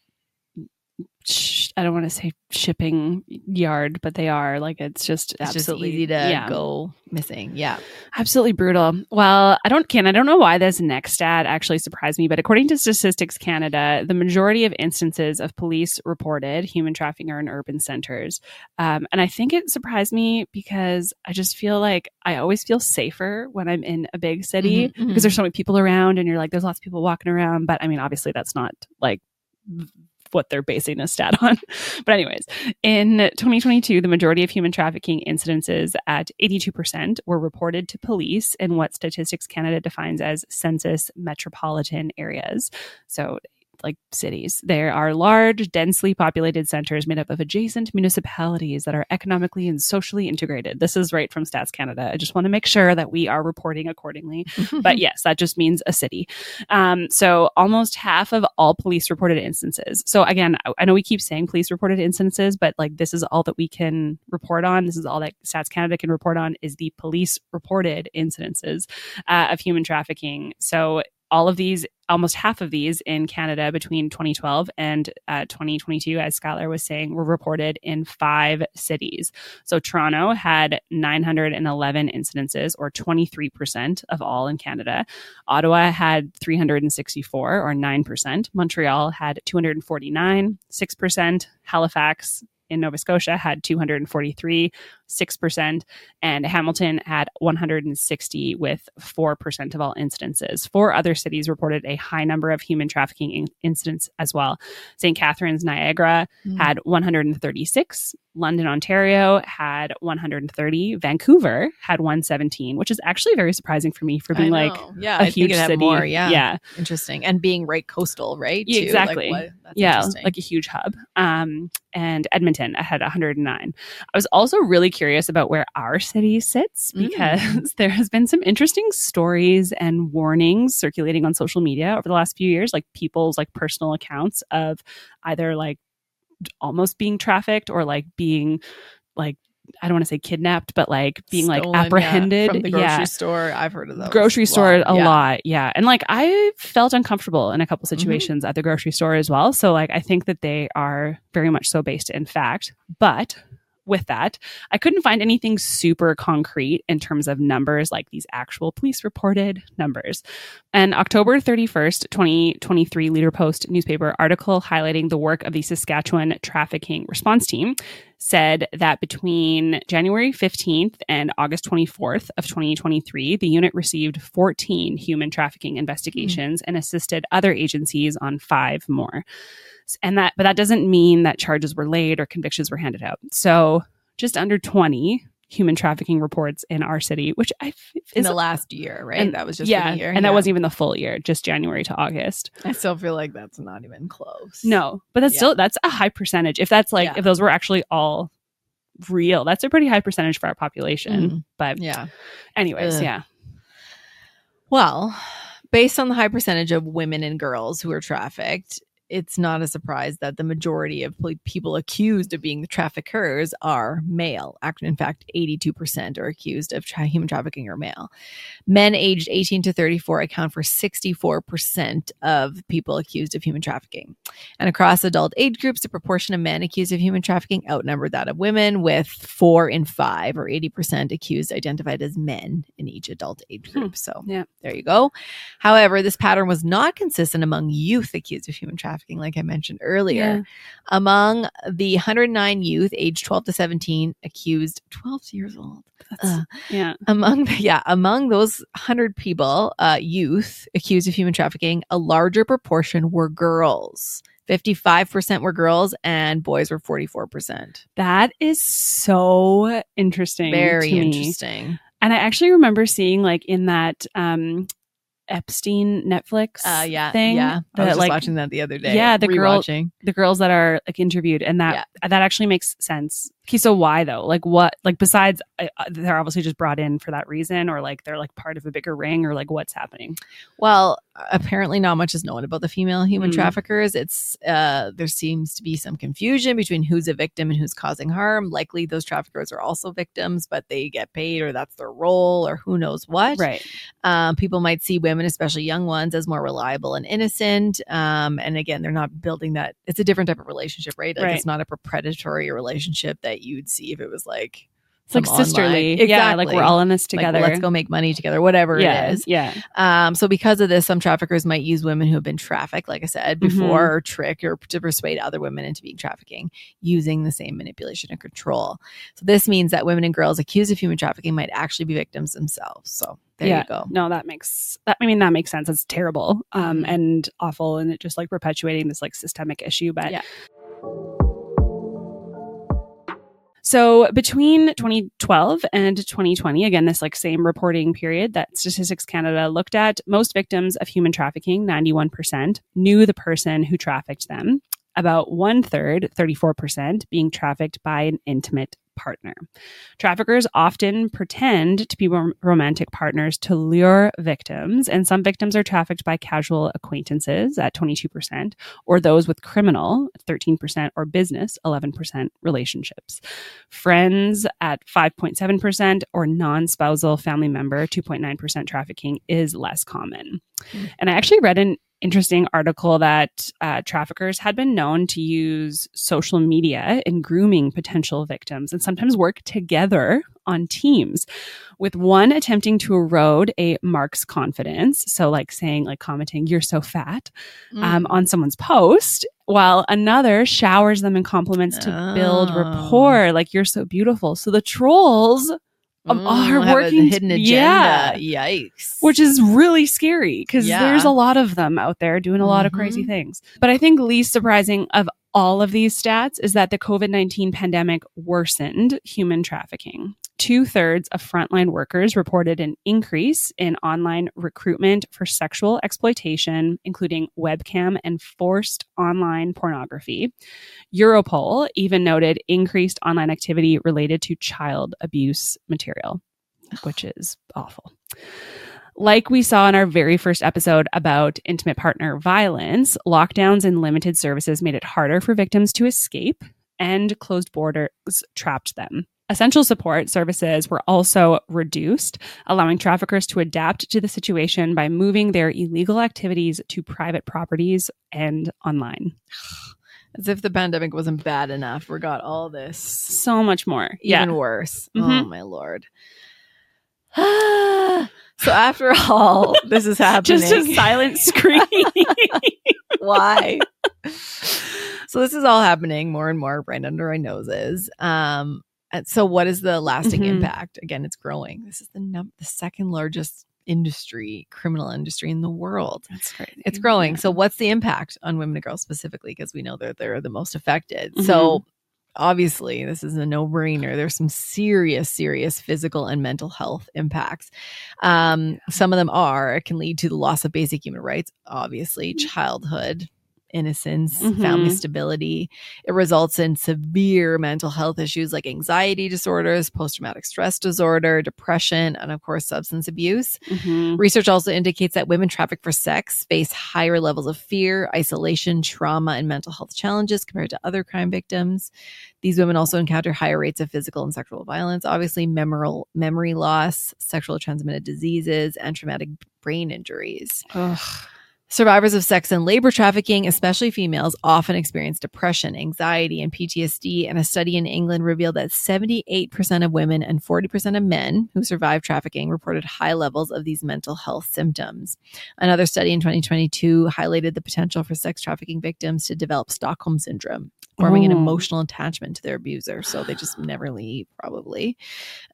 [SPEAKER 1] sh- I don't want to say shipping yard, but they are like it's just
[SPEAKER 2] It's
[SPEAKER 1] absolutely
[SPEAKER 2] just easy to
[SPEAKER 1] yeah,
[SPEAKER 2] go missing. Yeah.
[SPEAKER 1] absolutely brutal. Well, I don't can I don't know why this next stat actually surprised me, but according to Statistics Canada, the majority of instances of police reported human trafficking are in urban centers, um, and I think it surprised me because I just feel like I always feel safer when I'm in a big city
[SPEAKER 2] Mhm, mhm.
[SPEAKER 1] because there's so many people around, and you're like, there's lots of people walking around. But I mean, obviously, that's not like what they're basing this stat on. But anyways, in 2022, the majority of human trafficking incidences at 82% were reported to police in what Statistics Canada defines as census metropolitan areas. So like cities. There are large, densely populated centers made up of adjacent municipalities that are economically and socially integrated. This is right from Stats Canada. I just want to make sure that we are reporting accordingly but yes, that just means a city. Um, so almost half of all police reported instances. So again, I, I know we keep saying police reported instances, but like this is all that we can report on. This is all that Stats Canada can report on is the police reported incidences uh, of human trafficking. So all of these, almost half of these in Canada between 2012 and uh, 2022, as Skylar was saying, were reported in five cities. So Toronto had 911 incidences, or 23% of all in Canada. Ottawa had 364, or 9%. Montreal had 249, 6%. Halifax in Nova Scotia had 243, 6%, and Hamilton had 160 with 4% of all incidences. Four other cities reported a high number of human trafficking in- incidents as well. St. Catharines, Niagara
[SPEAKER 2] Mm.
[SPEAKER 1] had 136. London, Ontario had 130. Vancouver had 117, which is actually very surprising for me for being like
[SPEAKER 2] yeah,
[SPEAKER 1] a
[SPEAKER 2] I
[SPEAKER 1] huge city.
[SPEAKER 2] more. Yeah.
[SPEAKER 1] Yeah.
[SPEAKER 2] Interesting. And being right coastal, right?
[SPEAKER 1] Yeah, exactly.
[SPEAKER 2] Like,
[SPEAKER 1] yeah, like a huge hub. Um, and Edmonton had 109. I was also really curious about where our city sits
[SPEAKER 2] Mm.
[SPEAKER 1] because there has been some interesting stories and warnings circulating on social media over the last few years, like people's like personal accounts of either like almost being trafficked or like being like I don't want to say kidnapped, but like being
[SPEAKER 2] Stolen,
[SPEAKER 1] like apprehended.
[SPEAKER 2] yeah, from the grocery
[SPEAKER 1] yeah
[SPEAKER 2] store. I've heard of those.
[SPEAKER 1] grocery store a
[SPEAKER 2] Yeah.
[SPEAKER 1] lot yeah and like i felt uncomfortable in a couple
[SPEAKER 2] Mm-hmm.
[SPEAKER 1] situations at the grocery store as well so like i think that they are very much so based in fact but with that, I couldn't find anything super concrete in terms of numbers, like these actual police reported numbers. An October 31st, 2023 Leader Post newspaper article highlighting the work of the Saskatchewan Trafficking Response Team said that between January 15th and August 24th of 2023, the unit received 14 human trafficking investigations mm. and assisted other agencies on five more and that but that doesn't mean that charges were laid or convictions were handed out so just under 20 human trafficking reports in our city which i
[SPEAKER 2] in the last year right
[SPEAKER 1] and,
[SPEAKER 2] that was just
[SPEAKER 1] yeah
[SPEAKER 2] year.
[SPEAKER 1] and yeah. that wasn't even the full year just january to august
[SPEAKER 2] i still feel like that's not even close
[SPEAKER 1] no but that's yeah. still that's a high percentage if that's like yeah. if those were actually all real that's a pretty high percentage for our population mm. but
[SPEAKER 2] yeah
[SPEAKER 1] anyways Ugh. yeah
[SPEAKER 2] well based on the high percentage of women and girls who are trafficked it's not a surprise that the majority of people accused of being the traffickers are male. In fact, 82% are accused of tra- human trafficking are male. Men aged 18 to 34 account for 64% of people accused of human trafficking. And across adult age groups, the proportion of men accused of human trafficking outnumbered that of women, with four in five or 80% accused identified as men in each adult age group. Hmm. So, yeah, there you go. However, this pattern was not consistent among youth accused of human trafficking trafficking, like I mentioned earlier. Yeah. Among the 109 youth aged 12 to 17 accused, 12 years old.
[SPEAKER 1] Uh, yeah.
[SPEAKER 2] Among the, yeah, among those 100 people, uh, youth accused of human trafficking, a larger proportion were girls. 55% were girls and boys were 44%.
[SPEAKER 1] That is so interesting.
[SPEAKER 2] Very interesting.
[SPEAKER 1] And I actually remember seeing like in that um Epstein Netflix
[SPEAKER 2] uh, yeah,
[SPEAKER 1] thing.
[SPEAKER 2] Yeah, I was like, watching that the other day.
[SPEAKER 1] Yeah, the girl, the girls that are like interviewed, and that yeah. that actually makes sense Okay, so why though? Like what? Like besides, uh, they're obviously just brought in for that reason, or like they're like part of a bigger ring, or like what's happening?
[SPEAKER 2] Well, apparently not much is known about the female human mm. traffickers. It's uh, there seems to be some confusion between who's a victim and who's causing harm. Likely, those traffickers are also victims, but they get paid, or that's their role, or who knows what.
[SPEAKER 1] Right.
[SPEAKER 2] Um, people might see women, especially young ones, as more reliable and innocent. Um, and again, they're not building that. It's a different type of relationship, right? Like right. it's not a predatory relationship that that you'd see if it was like
[SPEAKER 1] it's like sisterly. Exactly. Yeah, like we're all in this together.
[SPEAKER 2] Like, let's go make money together, whatever
[SPEAKER 1] yeah,
[SPEAKER 2] it is.
[SPEAKER 1] Yeah.
[SPEAKER 2] Um, so because of this, some traffickers might use women who have been trafficked, like I said mm-hmm. before, mm-hmm. or trick or to persuade other women into being trafficking using the same manipulation and control. So this means that women and girls accused of human trafficking might actually be victims themselves. So there yeah. you go.
[SPEAKER 1] No, that makes that I mean that makes sense. It's terrible um mm-hmm. and awful and it just like perpetuating this like systemic issue. But
[SPEAKER 2] yeah.
[SPEAKER 1] So between 2012 and 2020, again, this like same reporting period that Statistics Canada looked at, most victims of human trafficking, 91%, knew the person who trafficked them. About one third, 34%, being trafficked by an intimate partner. Traffickers often pretend to be romantic partners to lure victims, and some victims are trafficked by casual acquaintances at 22%, or those with criminal 13%, or business 11% relationships. Friends at 5.7%, or non spousal family member 2.9% trafficking is less common. Mm. And I actually read an interesting article that uh, traffickers had been known to use social media in grooming potential victims and sometimes work together on teams with one attempting to erode a mark's confidence so like saying like commenting you're so fat mm. um, on someone's post while another showers them in compliments to oh. build rapport like you're so beautiful so the trolls mm, are working
[SPEAKER 2] hidden agenda. Yeah. Yikes.
[SPEAKER 1] Which is really scary because yeah. there's a lot of them out there doing a lot mm-hmm. of crazy mm-hmm. things. But I think least surprising of all of these stats is that the COVID 19 pandemic worsened human trafficking two thirds of frontline workers reported an increase in online recruitment for sexual exploitation, including webcam and forced online pornography. Europol even noted increased online activity related to child abuse material, which is awful. Like we saw in our very first episode about intimate partner violence, lockdowns and limited services made it harder for victims to escape, and closed borders trapped them. Essential support services were also reduced, allowing traffickers to adapt to the situation by moving their illegal activities to private properties and online.
[SPEAKER 2] As if the pandemic wasn't bad enough. We got all this
[SPEAKER 1] So much more.
[SPEAKER 2] even
[SPEAKER 1] yeah.
[SPEAKER 2] worse.
[SPEAKER 1] Mhm.
[SPEAKER 2] Oh my lord. so after all this is happening,
[SPEAKER 1] Just a silent scream.
[SPEAKER 2] why? so this is all happening more and more right under our noses. Um, and so what is the lasting
[SPEAKER 1] Mhm.
[SPEAKER 2] impact? Again, it's growing. This is the num- the second largest industry, criminal industry in the world.
[SPEAKER 1] That's crazy.
[SPEAKER 2] It's growing.
[SPEAKER 1] Yeah.
[SPEAKER 2] So what's the impact on women and girls specifically? Because we know that they're the most affected.
[SPEAKER 1] Mm-hmm.
[SPEAKER 2] So obviously this is a no-brainer. There's some serious, serious physical and mental health impacts. Um, some of them are it can lead to the loss of basic human rights, obviously,
[SPEAKER 1] Mm-hmm.
[SPEAKER 2] childhood. Innocence, family
[SPEAKER 1] Mhm.
[SPEAKER 2] stability. It results in severe mental health issues like anxiety disorders, post traumatic stress disorder, depression, and of course, substance abuse.
[SPEAKER 1] Mhm.
[SPEAKER 2] Research also indicates that women trafficked for sex face higher levels of fear, isolation, trauma, and mental health challenges compared to other crime victims. These women also encounter higher rates of physical and sexual violence, obviously, memory loss, sexual transmitted diseases, and traumatic brain injuries.
[SPEAKER 1] Ugh.
[SPEAKER 2] Survivors of sex and labor trafficking, especially females, often experience depression, anxiety, and PTSD. And a study in England revealed that 78% of women and 40% of men who survived trafficking reported high levels of these mental health symptoms. Another study in 2022 highlighted the potential for sex trafficking victims to develop Stockholm syndrome, forming an
[SPEAKER 1] Oh.
[SPEAKER 2] emotional attachment to their abuser. So they just never leave, probably.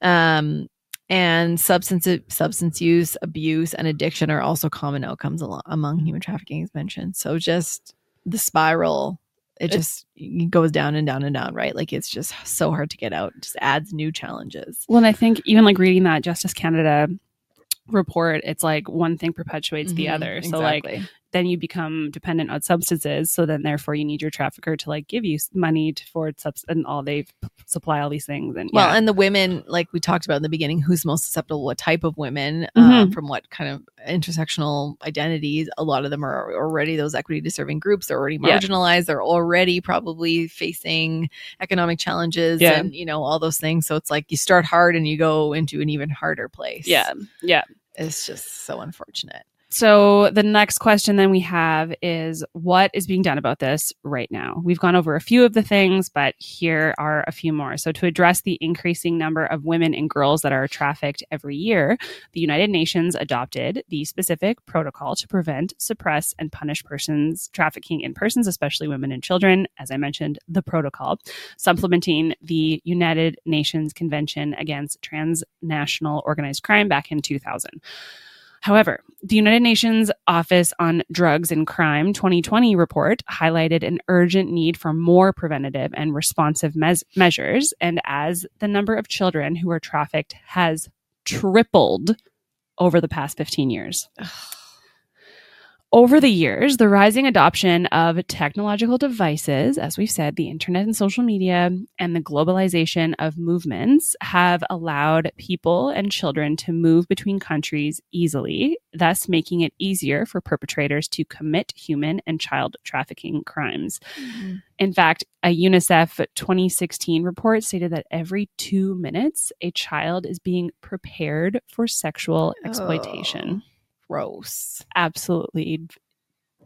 [SPEAKER 2] Um, and substance substance use, abuse, and addiction are also common outcomes among human trafficking, as mentioned. So just the spiral, it just goes down and down and down, right? Like it's just so hard to get out. It just adds new challenges.
[SPEAKER 1] Well, and I think even like reading that Justice Canada report, it's like one thing perpetuates the
[SPEAKER 2] Mhm,
[SPEAKER 1] other. So like. Then you become dependent on substances. So then therefore you need your trafficker to like give you money to, for subs and all they p- supply all these things. And
[SPEAKER 2] Well,
[SPEAKER 1] yeah.
[SPEAKER 2] and the women, like we talked about in the beginning, who's most susceptible, what type of women, um,
[SPEAKER 1] Mhm.
[SPEAKER 2] from what kind of intersectional identities. A lot of them are already those equity deserving groups. They're already
[SPEAKER 1] Yeah.
[SPEAKER 2] marginalized. They're already probably facing economic challenges
[SPEAKER 1] Yeah.
[SPEAKER 2] and, you know, all those things. So it's like you start hard and you go into an even harder place.
[SPEAKER 1] yeah. Yeah.
[SPEAKER 2] It's just so unfortunate.
[SPEAKER 1] So the next question then we have is what is being done about this right now? We've gone over a few of the things, but here are a few more. So to address the increasing number of women and girls that are trafficked every year, the United Nations adopted the specific protocol to prevent, suppress, and punish persons trafficking in persons, especially women and children. As I mentioned, the protocol, supplementing the United Nations Convention Against Transnational Organized Crime back in 2000. However, the United Nations Office on Drugs and Crime 2020 report highlighted an urgent need for more preventative and responsive mes- measures. And as the number of children who are trafficked has tripled over the past 15 years. Over the years, the rising adoption of technological devices, as we've said, the internet and social media, and the globalization of movements have allowed people and children to move between countries easily, thus making it easier for perpetrators to commit human and child trafficking crimes. Mm-hmm. In fact, a UNICEF 2016 report stated that every two minutes, a child is being prepared for sexual exploitation.
[SPEAKER 2] Oh, gross.
[SPEAKER 1] Absolutely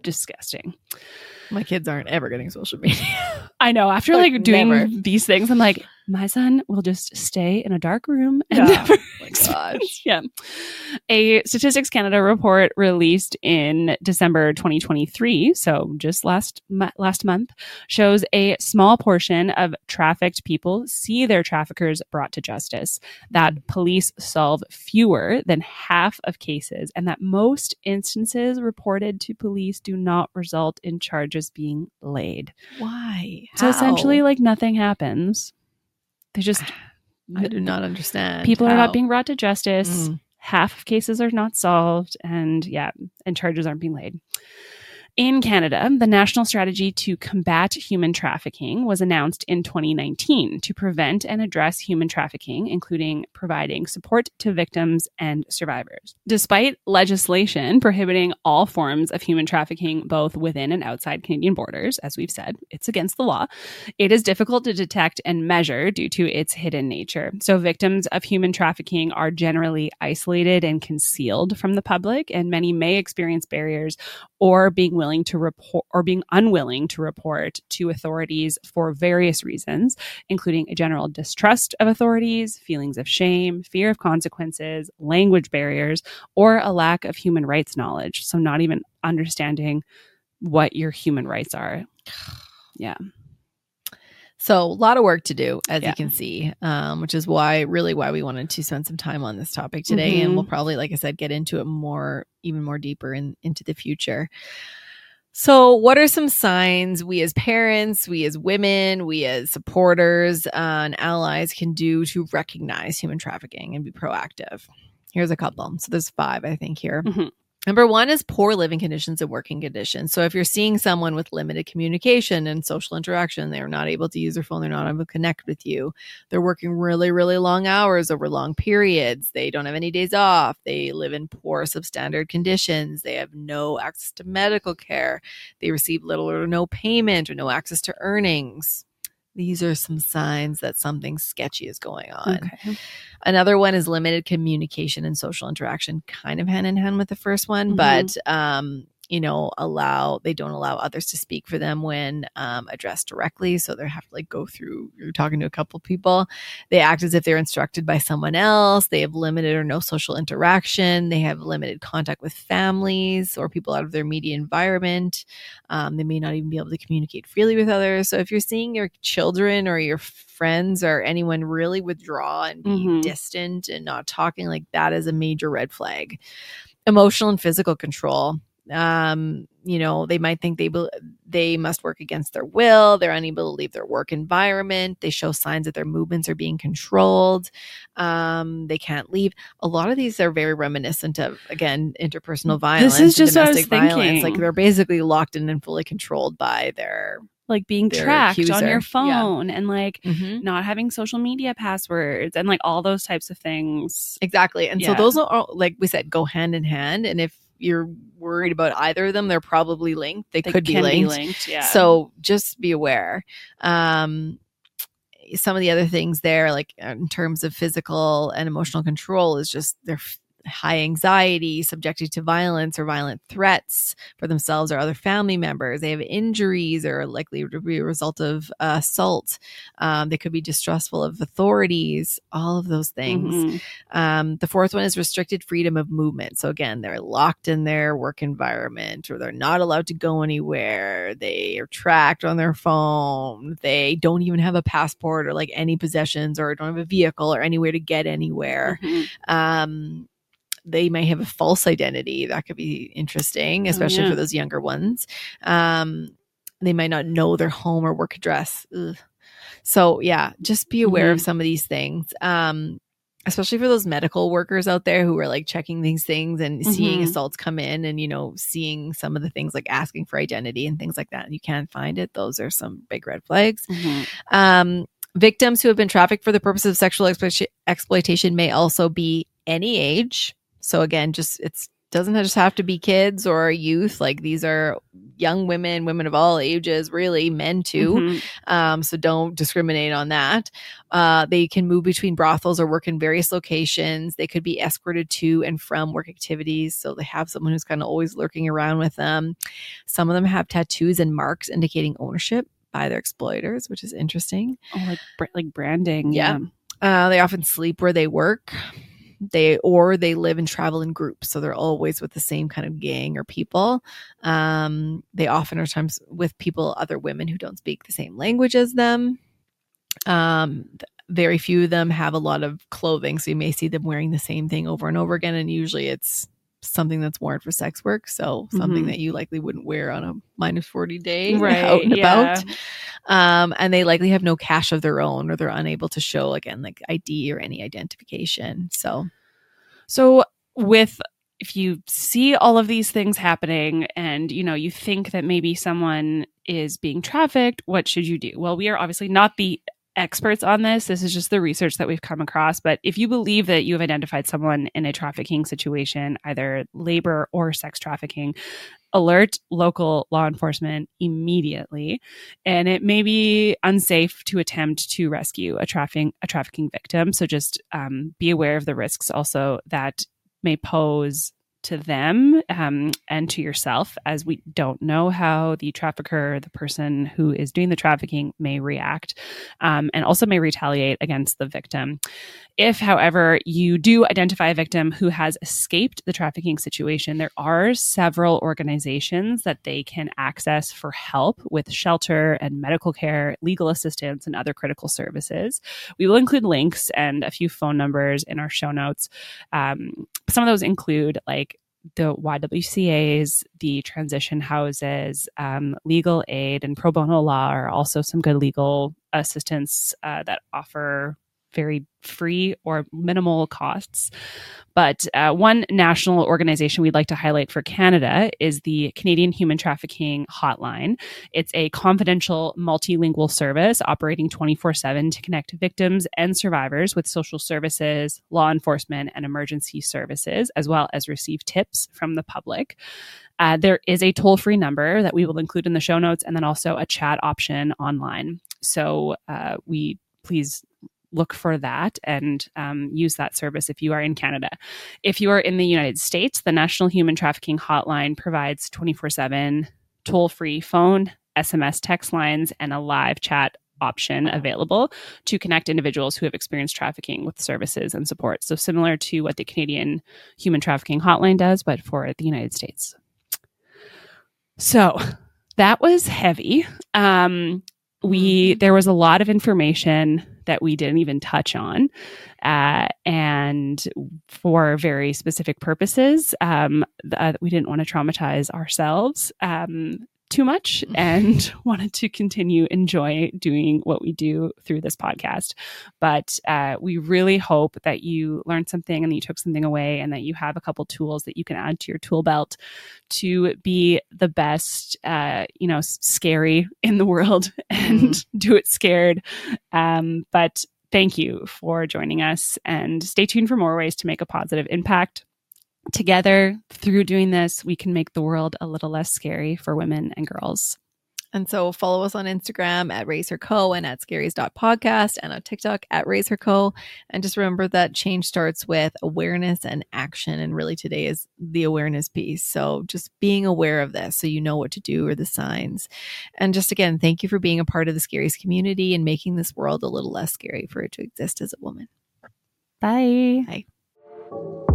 [SPEAKER 1] disgusting.
[SPEAKER 2] My kids aren't ever getting social media.
[SPEAKER 1] I know. After
[SPEAKER 2] Like,
[SPEAKER 1] like, doing
[SPEAKER 2] never.
[SPEAKER 1] these things, I'm like, my son will just stay in a dark room and
[SPEAKER 2] Yeah.
[SPEAKER 1] never oh
[SPEAKER 2] my gosh.
[SPEAKER 1] yeah. A Statistics Canada report released in December 2023, so just last last month, shows a small portion of trafficked people see their traffickers brought to justice, that mm. police solve fewer than half of cases, and that most instances reported to police do not result in charges being laid.
[SPEAKER 2] Why?
[SPEAKER 1] So essentially like nothing happens. They just
[SPEAKER 2] I do not understand.
[SPEAKER 1] people are not being brought to justice
[SPEAKER 2] Mm.
[SPEAKER 1] half of cases are not solved and yeah and charges aren't being laid in Canada, the national strategy to combat human trafficking was announced in 2019 to prevent and address human trafficking, including providing support to victims and survivors. Despite legislation prohibiting all forms of human trafficking, both within and outside Canadian borders, as we've said, it's against the law, it is difficult to detect and measure due to its hidden nature. So, victims of human trafficking are generally isolated and concealed from the public, and many may experience barriers or being willing willing to report or being unwilling to report to authorities for various reasons, including a general distrust of authorities, feelings of shame, fear of consequences, language barriers, or a lack of human rights knowledge. So, not even understanding what your human rights are. Yeah.
[SPEAKER 2] So a lot of work to do, as
[SPEAKER 1] Yeah.
[SPEAKER 2] you can see, um, which is why really why we wanted to spend some time on this topic today, and
[SPEAKER 1] Mhm.
[SPEAKER 2] we'll probably, like I said, get into it more, even more deeper in, into the future. So, what are some signs we as parents, we as women, we as supporters uh, and allies can do to recognize human trafficking and be proactive? Here's a couple. So, there's five, I think, here.
[SPEAKER 1] Mhm.
[SPEAKER 2] Number one is poor living conditions and working conditions. So if you're seeing someone with limited communication and social interaction, they're not able to use their phone, they're not able to connect with you. They're working really, really long hours over long periods. They don't have any days off. They live in poor substandard conditions. They have no access to medical care. They receive little or no payment or no access to earnings. These are some signs that something sketchy is going on.
[SPEAKER 1] Okay.
[SPEAKER 2] Another one is limited communication and social interaction, kind of hand in hand with the first one,
[SPEAKER 1] Mhm.
[SPEAKER 2] but um, you know, allow they don't allow others to speak for them when um, addressed directly. So they have to like go through. You're talking to a couple people. They act as if they're instructed by someone else. They have limited or no social interaction. They have limited contact with families or people out of their media environment. Um, they may not even be able to communicate freely with others. So if you're seeing your children or your friends or anyone really withdraw and be
[SPEAKER 1] Mhm.
[SPEAKER 2] distant and not talking, like that is a major red flag. Emotional and physical control. Um, you know, they might think they bel they must work against their will. They're unable to leave their work environment. They show signs that their movements are being controlled. Um, they can't leave. A lot of these are very reminiscent of again interpersonal violence.
[SPEAKER 1] This is just what I was
[SPEAKER 2] violence.
[SPEAKER 1] thinking.
[SPEAKER 2] Like they're basically locked in and fully controlled by their
[SPEAKER 1] Like being tracked on
[SPEAKER 2] accuser.
[SPEAKER 1] your
[SPEAKER 2] Yeah.
[SPEAKER 1] phone and like not having social media passwords and like all those types of things.
[SPEAKER 2] Exactly. And so those are, all, like we said, go hand in hand. And if you're worried about either of them, they're probably linked. They,
[SPEAKER 1] They
[SPEAKER 2] could be linked.
[SPEAKER 1] be linked. Yeah.
[SPEAKER 2] So just be aware. Um, some of the other things there, like uh, in terms of physical and emotional control, is just their f- high anxiety, subjected to violence or violent threats for themselves or other family members. They have injuries or likely to be a result of uh, assault. Um, they could be distrustful of authorities. All of those things.
[SPEAKER 1] Mhm.
[SPEAKER 2] Um, the fourth one is restricted freedom of movement. So again, they're locked in their work environment or they're not allowed to go anywhere. They are tracked on their phone. They don't even have a passport or like any possessions or don't have a vehicle or anywhere to get anywhere.
[SPEAKER 1] Mhm.
[SPEAKER 2] Um, they may have a false identity. That could be interesting, especially
[SPEAKER 1] yeah.
[SPEAKER 2] for those younger ones. Um, they might not know their home or work address. Ugh. So yeah, just be aware of some of these things. Um, especially for those medical workers out there who are like checking these things and seeing
[SPEAKER 1] Mhm.
[SPEAKER 2] assaults come in and you know seeing some of the things like asking for identity and things like that and you can't find it those are some big red flags
[SPEAKER 1] Mhm.
[SPEAKER 2] um, victims who have been trafficked for the purpose of sexual exploit- exploitation may also be any age. So again, just it's doesn't just have to be kids or youth. Like these are young women, women of all ages, really men too.
[SPEAKER 1] Mhm.
[SPEAKER 2] Um, so don't discriminate on that. Uh, they can move between brothels or work in various locations. They could be escorted to and from work activities. So they have someone who's kind of always lurking around with them. Some of them have tattoos and marks indicating ownership by their exploiters, which is interesting.
[SPEAKER 1] Oh, like like branding.
[SPEAKER 2] Yeah. Uh, they often sleep where they work. They or they live and travel in groups, so they're always with the same kind of gang or people. Um, they often are times with people, other women who don't speak the same language as them. Um, very few of them have a lot of clothing, so you may see them wearing the same thing over and over again, and usually it's something that's worn for sex work, so something
[SPEAKER 1] Mhm.
[SPEAKER 2] that you likely wouldn't wear on a minus forty day
[SPEAKER 1] Right.
[SPEAKER 2] out and
[SPEAKER 1] yeah.
[SPEAKER 2] about um, and they likely have no cash of their own or they're unable to show again like id or any identification so
[SPEAKER 1] So with if you see all of these things happening and you know you think that maybe someone is being trafficked, what should you do? Well, we are obviously not the experts on this. This is just the research that we've come across, but if you believe that you have identified someone in a trafficking situation, either labor or sex trafficking, alert local law enforcement immediately. And it may be unsafe to attempt to rescue a trafficking a trafficking victim. So just um, be aware of the risks also that may pose to them um, and to yourself, as we don't know how the trafficker, the person who is doing the trafficking, may react um, and also may retaliate against the victim. If, however, you do identify a victim who has escaped the trafficking situation, there are several organizations that they can access for help with shelter and medical care, legal assistance, and other critical services. We will include links and a few phone numbers in our show notes. Um, some of those include like the YWCA's, the transition houses, um, legal aid, and pro bono law are also some good legal assistance uh, that offer very free or minimal costs. But uh, one national organization we'd like to highlight for Canada is the Canadian Human Trafficking Hotline. It's a confidential multilingual service operating 24 7 to connect victims and survivors with social services, law enforcement, and emergency services, as well as receive tips from the public. Uh, there is a toll free number that we will include in the show notes and then also a chat option online. So uh, we please look for that and um, use that service if you are in Canada. If you are in the United States, the National Human Trafficking Hotline provides 24 7 toll free phone, SMS text lines, and a live chat option available to connect individuals who have experienced trafficking with services and support. So, similar to what the Canadian Human Trafficking Hotline does, but for the United States. So, that was heavy. Um, we mm-hmm. there was a lot of information that we didn't even touch on uh, and for very specific purposes um, uh, we didn't want to traumatize ourselves um, too much and wanted to continue enjoy doing what we do through this podcast. But uh, we really hope that you learned something and that you took something away and that you have a couple tools that you can add to your tool belt to be the best, uh, you know, scary in the world and mm-hmm. do it scared. Um, but thank you for joining us and stay tuned for more ways to make a positive impact together through doing this, we can make the world a little less scary for women and girls.
[SPEAKER 2] And so follow us on Instagram at Raise Her Co and at scaries.podcast and on TikTok at Raise Her Co. And just remember that change starts with awareness and action. And really today is the awareness piece. So just being aware of this so you know what to do or the signs. And just again, thank you for being a part of the Scaries community and making this world a little less scary for it to exist as a woman.
[SPEAKER 1] Bye.
[SPEAKER 2] Bye.